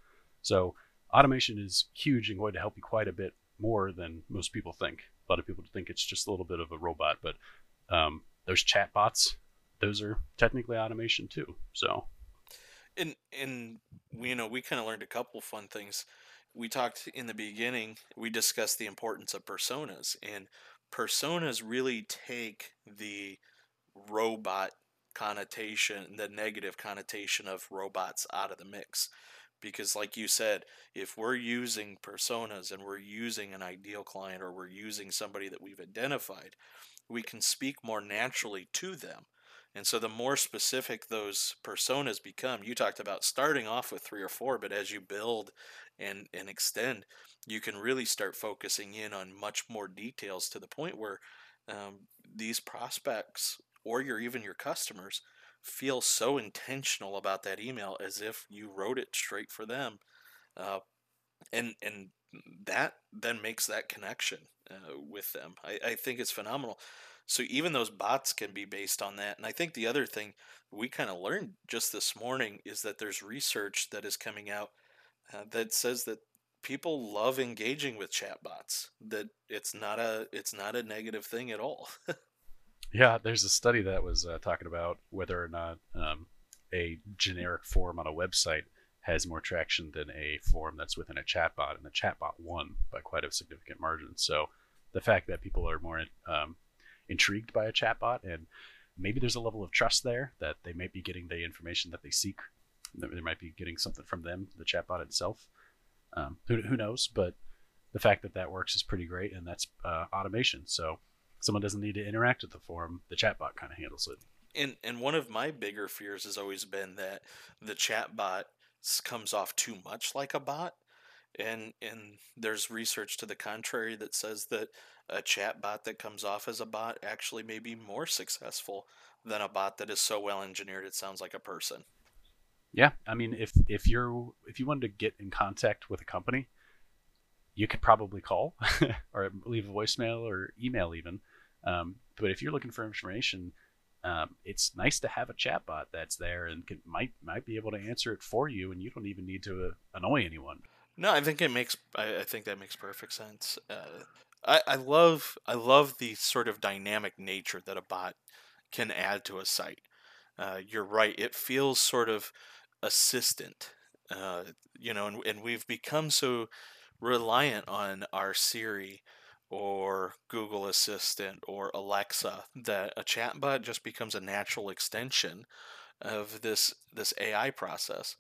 B: So automation is huge and going to help you quite a bit more than most people think a lot of people think it's just a little bit of a robot, but um, those chat bots, those are technically automation too. So,
A: and and we, you know we kind of learned a couple fun things. We talked in the beginning. We discussed the importance of personas, and personas really take the robot connotation, the negative connotation of robots out of the mix because like you said if we're using personas and we're using an ideal client or we're using somebody that we've identified we can speak more naturally to them and so the more specific those personas become you talked about starting off with three or four but as you build and and extend you can really start focusing in on much more details to the point where um, these prospects or your even your customers feel so intentional about that email as if you wrote it straight for them uh, and and that then makes that connection uh, with them. I, I think it's phenomenal so even those bots can be based on that and i think the other thing we kind of learned just this morning is that there's research that is coming out uh, that says that people love engaging with chatbots that it's not a it's not a negative thing at all
B: Yeah, there's a study that was uh, talking about whether or not um, a generic form on a website has more traction than a form that's within a chatbot, and the chatbot won by quite a significant margin. So the fact that people are more um, intrigued by a chatbot and maybe there's a level of trust there that they might be getting the information that they seek. They might be getting something from them, the chatbot itself. Um, who, who knows? But the fact that that works is pretty great, and that's uh, automation. So someone doesn't need to interact with the form, the chatbot kind of handles it.
A: And and one of my bigger fears has always been that the chatbot comes off too much like a bot. And and there's research to the contrary that says that a chat bot that comes off as a bot actually may be more successful than a bot that is so well engineered it sounds like a person.
B: Yeah, I mean if if you're if you wanted to get in contact with a company, you could probably call or leave a voicemail or email even. Um, but if you're looking for information, um, it's nice to have a chatbot that's there and can, might might be able to answer it for you, and you don't even need to uh, annoy anyone.
A: No, I think it makes. I, I think that makes perfect sense. Uh, I, I love I love the sort of dynamic nature that a bot can add to a site. Uh, you're right; it feels sort of assistant. Uh, you know, and, and we've become so reliant on our Siri or Google Assistant or Alexa that a chatbot just becomes a natural extension of this this AI process.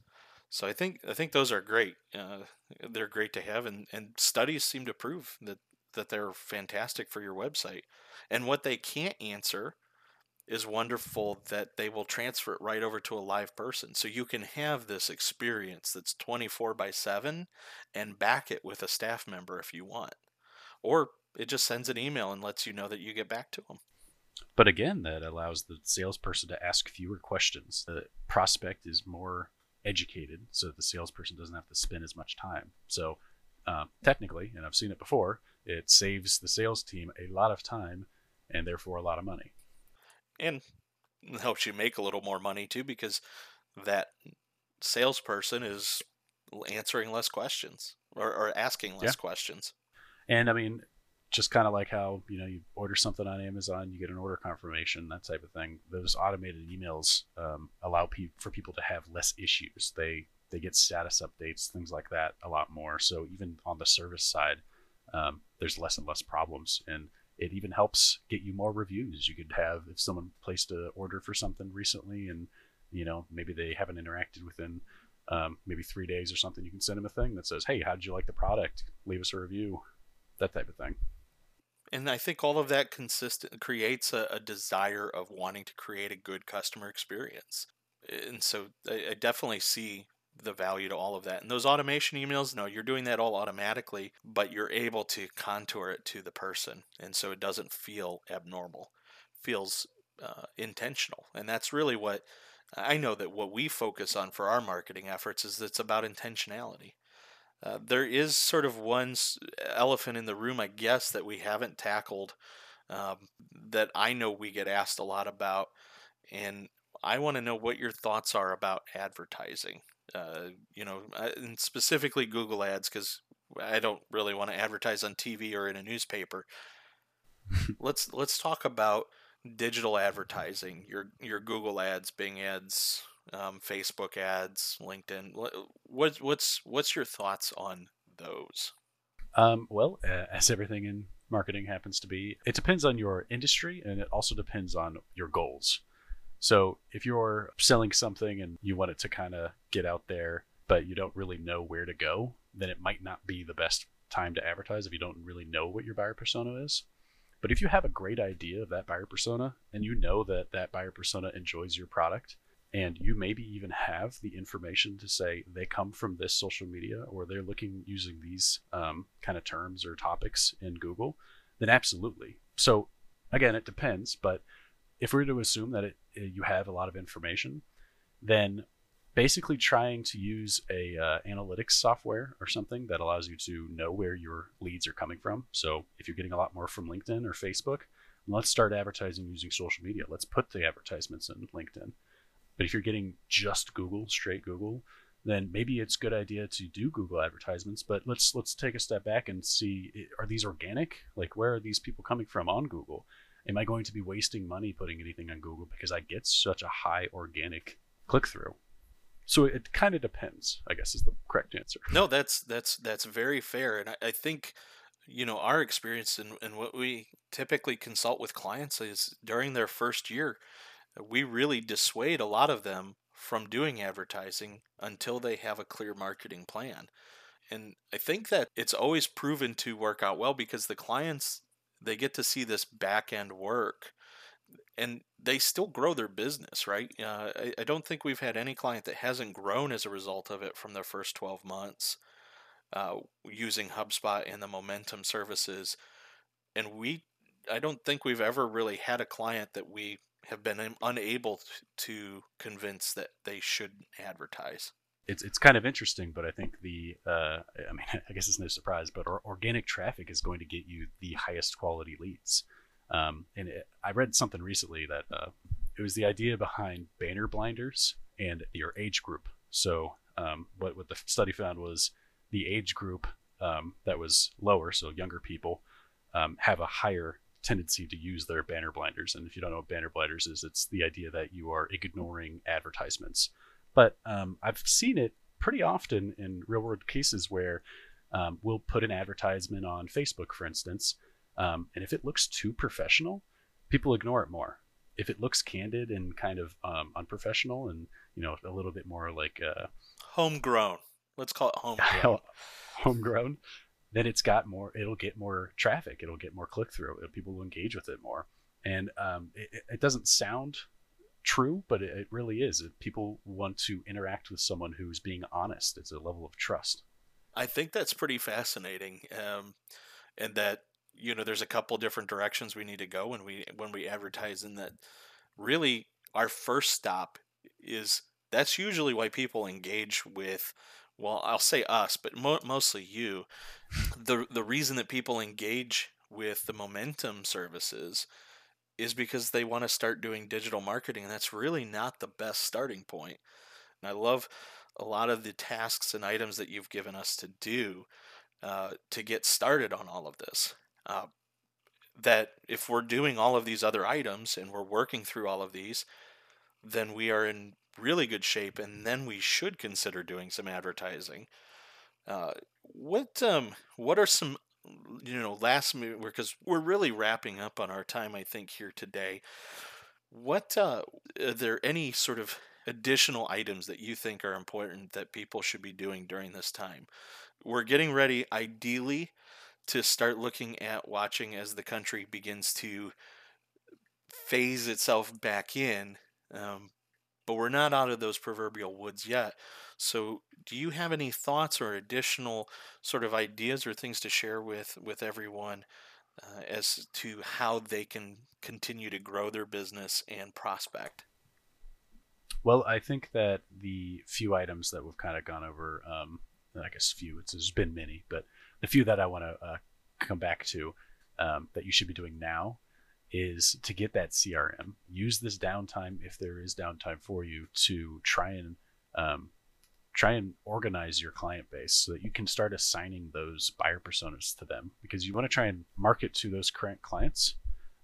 A: So I think I think those are great. Uh, they're great to have, and, and studies seem to prove that that they're fantastic for your website. And what they can't answer is wonderful that they will transfer it right over to a live person. So you can have this experience that's 24 by 7 and back it with a staff member if you want. Or it just sends an email and lets you know that you get back to them.
B: But again, that allows the salesperson to ask fewer questions. The prospect is more educated, so the salesperson doesn't have to spend as much time. So, uh, technically, and I've seen it before, it saves the sales team a lot of time and therefore a lot of money
A: and helps you make a little more money too because that salesperson is answering less questions or, or asking less yeah. questions.
B: And I mean, just kind of like how you know you order something on Amazon, you get an order confirmation, that type of thing. Those automated emails um, allow pe- for people to have less issues. They they get status updates, things like that, a lot more. So even on the service side, um, there's less and less problems, and it even helps get you more reviews. You could have if someone placed an order for something recently, and you know maybe they haven't interacted within um, maybe three days or something. You can send them a thing that says, "Hey, how did you like the product? Leave us a review." That type of thing.
A: And I think all of that consistent creates a, a desire of wanting to create a good customer experience. And so I, I definitely see the value to all of that. And those automation emails, no, you're doing that all automatically, but you're able to contour it to the person. And so it doesn't feel abnormal, feels uh, intentional. And that's really what I know that what we focus on for our marketing efforts is it's about intentionality. Uh, there is sort of one elephant in the room, I guess, that we haven't tackled um, that I know we get asked a lot about. And I want to know what your thoughts are about advertising uh, you know, and specifically Google Ads because I don't really want to advertise on TV or in a newspaper. let's let's talk about digital advertising. Your your Google Ads, Bing Ads, um, Facebook Ads, LinkedIn. What what's what's your thoughts on those?
B: Um, well, uh, as everything in marketing happens to be, it depends on your industry and it also depends on your goals. So if you're selling something and you want it to kind of get out there, but you don't really know where to go, then it might not be the best time to advertise if you don't really know what your buyer persona is. But if you have a great idea of that buyer persona and you know that that buyer persona enjoys your product, and you maybe even have the information to say they come from this social media or they're looking using these um, kind of terms or topics in Google, then absolutely. So again, it depends, but if we are to assume that it, uh, you have a lot of information, then basically trying to use a uh, analytics software or something that allows you to know where your leads are coming from. So if you're getting a lot more from LinkedIn or Facebook, let's start advertising using social media. Let's put the advertisements in LinkedIn. But if you're getting just Google, straight Google, then maybe it's a good idea to do Google advertisements. But let's let's take a step back and see: eh, are these organic? Like, where are these people coming from on Google? am I going to be wasting money putting anything on Google because I get such a high organic click through? So it kind of depends, I guess is the correct answer.
A: No, that's that's that's very fair, and I, I think you know our experience and, and what we typically consult with clients is during their first year, we really dissuade a lot of them from doing advertising until they have a clear marketing plan. And I think that it's always proven to work out well because the clients they get to see this back end work and they still grow their business, right? Uh, I, I, don't think we've had any client that hasn't grown as a result of it from their first 12 months uh, using HubSpot and the momentum services. And we, I don't think we've ever really had a client that we have been unable to convince that they should advertise
B: it's it's kind of interesting, but I think the uh, I mean I guess it's no surprise, but organic traffic is going to get you the highest quality leads. Um, and it, I read something recently that uh, it was the idea behind banner blinders and your age group. So um, what what the study found was the age group um, that was lower, so younger people, um, have a higher tendency to use their banner blinders. And if you don't know what banner blinders is, it's the idea that you are ignoring advertisements. But um, I've seen it pretty often in real world cases where um, we'll put an advertisement on Facebook, for instance, um, and if it looks too professional, people ignore it more. If it looks candid and kind of um, unprofessional and you know a little bit more like uh,
A: homegrown, let's call it homegrown,
B: homegrown, then it's got more. It'll get more traffic. It'll get more click through. People will engage with it more. And um, it, it doesn't sound true, but it, it really is. People want to interact with someone who's being honest. It's a level of trust.
A: I think that's pretty fascinating, um, and that you know there's a couple different directions we need to go when we when we advertise, and that really our first stop is that's usually why people engage with well i'll say us but mo- mostly you the the reason that people engage with the momentum services is because they want to start doing digital marketing. And that's really not the best starting point. And I love a lot of the tasks and items that you've given us to do uh, to get started on all of this. Uh, that if we're doing all of these other items and we're working through all of these, then we are in really good shape, and then we should consider doing some advertising. Uh, what um what are some you know last because we're really wrapping up on our time I think here today. What uh, are there any sort of additional items that you think are important that people should be doing during this time? We're getting ready, ideally, to start looking at watching as the country begins to phase itself back in. Um, but we're not out of those proverbial woods yet. So, do you have any thoughts or additional sort of ideas or things to share with with everyone uh, as to how they can continue to grow their business and prospect?
B: Well, I think that the few items that we've kind of gone over, um, I guess few, it's there's been many, but the few that I want to uh, come back to um, that you should be doing now is to get that CRM. Use this downtime if there is downtime for you to try and um, try and organize your client base so that you can start assigning those buyer personas to them because you want to try and market to those current clients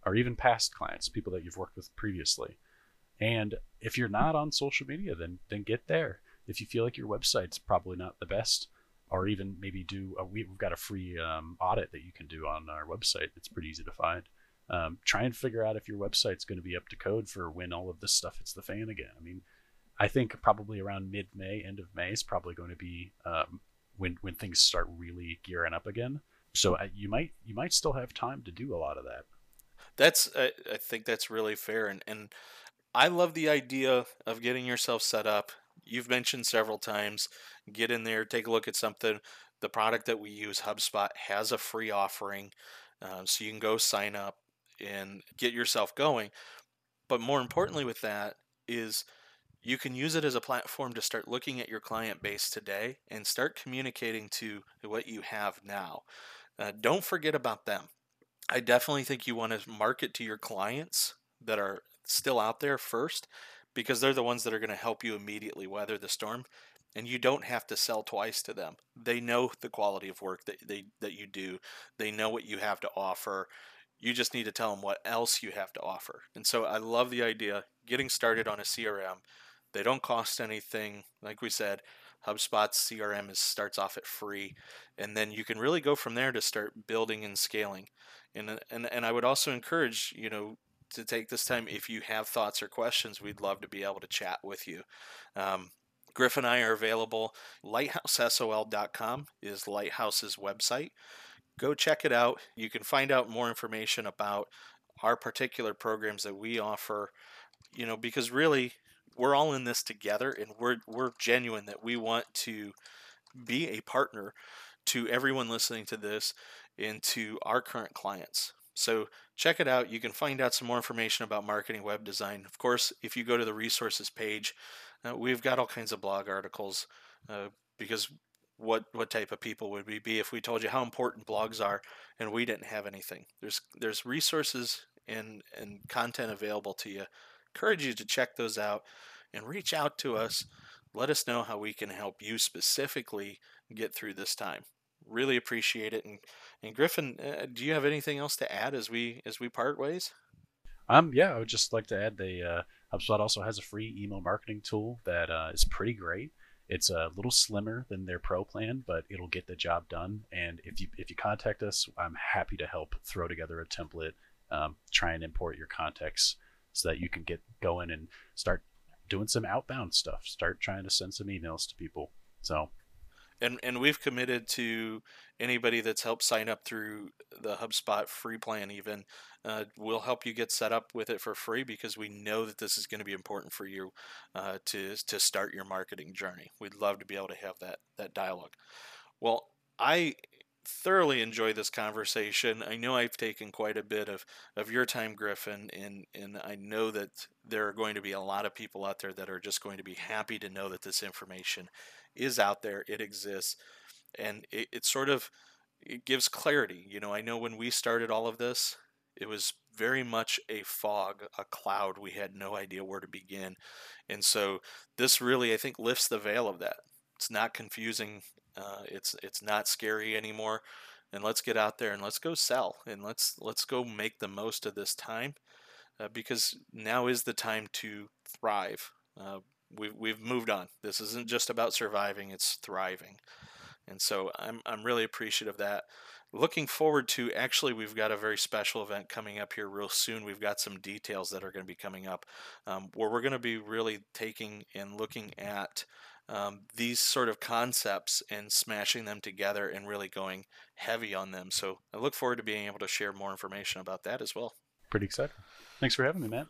B: or even past clients, people that you've worked with previously. And if you're not on social media, then then get there. If you feel like your website's probably not the best, or even maybe do a, we've got a free um, audit that you can do on our website. It's pretty easy to find. Um, try and figure out if your website's going to be up to code for when all of this stuff hits the fan again. I mean, I think probably around mid May, end of May is probably going to be um, when when things start really gearing up again. So uh, you might you might still have time to do a lot of that.
A: That's I, I think that's really fair, and and I love the idea of getting yourself set up. You've mentioned several times, get in there, take a look at something. The product that we use, HubSpot, has a free offering, uh, so you can go sign up and get yourself going. But more importantly, with that is you can use it as a platform to start looking at your client base today and start communicating to what you have now. Uh, don't forget about them. I definitely think you want to market to your clients that are still out there first because they're the ones that are going to help you immediately weather the storm and you don't have to sell twice to them. They know the quality of work that they that you do. They know what you have to offer. You just need to tell them what else you have to offer. And so I love the idea getting started on a CRM they don't cost anything. Like we said, HubSpot's CRM is, starts off at free, and then you can really go from there to start building and scaling. And and and I would also encourage you know to take this time if you have thoughts or questions. We'd love to be able to chat with you. Um, Griff and I are available. LighthouseSOL.com is Lighthouse's website. Go check it out. You can find out more information about our particular programs that we offer. You know, because really, we're all in this together and we're we're genuine that we want to be a partner to everyone listening to this and to our current clients. So check it out. You can find out some more information about marketing web design. Of course, if you go to the resources page, uh, we've got all kinds of blog articles uh, because what what type of people would we be if we told you how important blogs are and we didn't have anything? There's there's resources and and content available to you encourage you to check those out and reach out to us. Let us know how we can help you specifically get through this time. Really appreciate it. And and Griffin, uh, do you have anything else to add as we as we part ways?
B: Um, yeah, I would just like to add the uh, HubSpot also has a free email marketing tool that uh, is pretty great. It's a little slimmer than their pro plan, but it'll get the job done. And if you if you contact us, I'm happy to help throw together a template, um, try and import your contacts so that you can get going and start doing some outbound stuff. Start trying to send some emails to people. So,
A: and and we've committed to anybody that's helped sign up through the HubSpot free plan. Even uh, we'll help you get set up with it for free because we know that this is going to be important for you uh, to to start your marketing journey. We'd love to be able to have that that dialogue. Well, I thoroughly enjoy this conversation. I know I've taken quite a bit of, of your time, Griffin, and, and I know that there are going to be a lot of people out there that are just going to be happy to know that this information is out there, it exists, and it, it sort of it gives clarity. You know, I know when we started all of this, it was very much a fog, a cloud. We had no idea where to begin. And so this really, I think, lifts the veil of that. It's not confusing uh, it's it's not scary anymore. and let's get out there and let's go sell and let's let's go make the most of this time uh, because now is the time to thrive. Uh, we've, we've moved on. This isn't just about surviving, it's thriving. And so I'm, I'm really appreciative of that. Looking forward to actually, we've got a very special event coming up here real soon. We've got some details that are going to be coming up um, where we're going to be really taking and looking at um, these sort of concepts and smashing them together and really going heavy on them. So I look forward to being able to share more information about that as well.
B: Pretty excited. Thanks for having me, Matt.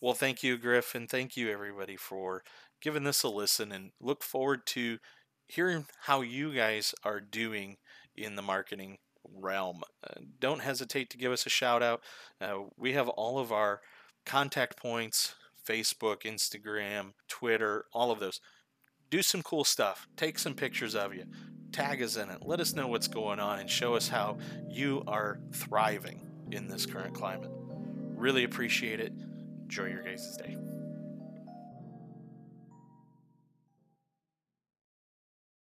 A: Well, thank you, Griff, and thank you, everybody, for giving this a listen and look forward to hearing how you guys are doing in the marketing realm. Uh, don't hesitate to give us a shout out. Uh, we have all of our contact points Facebook, Instagram, Twitter, all of those. Do some cool stuff. Take some pictures of you. Tag us in it. Let us know what's going on and show us how you are thriving in this current climate. Really appreciate it. Enjoy your guys' day.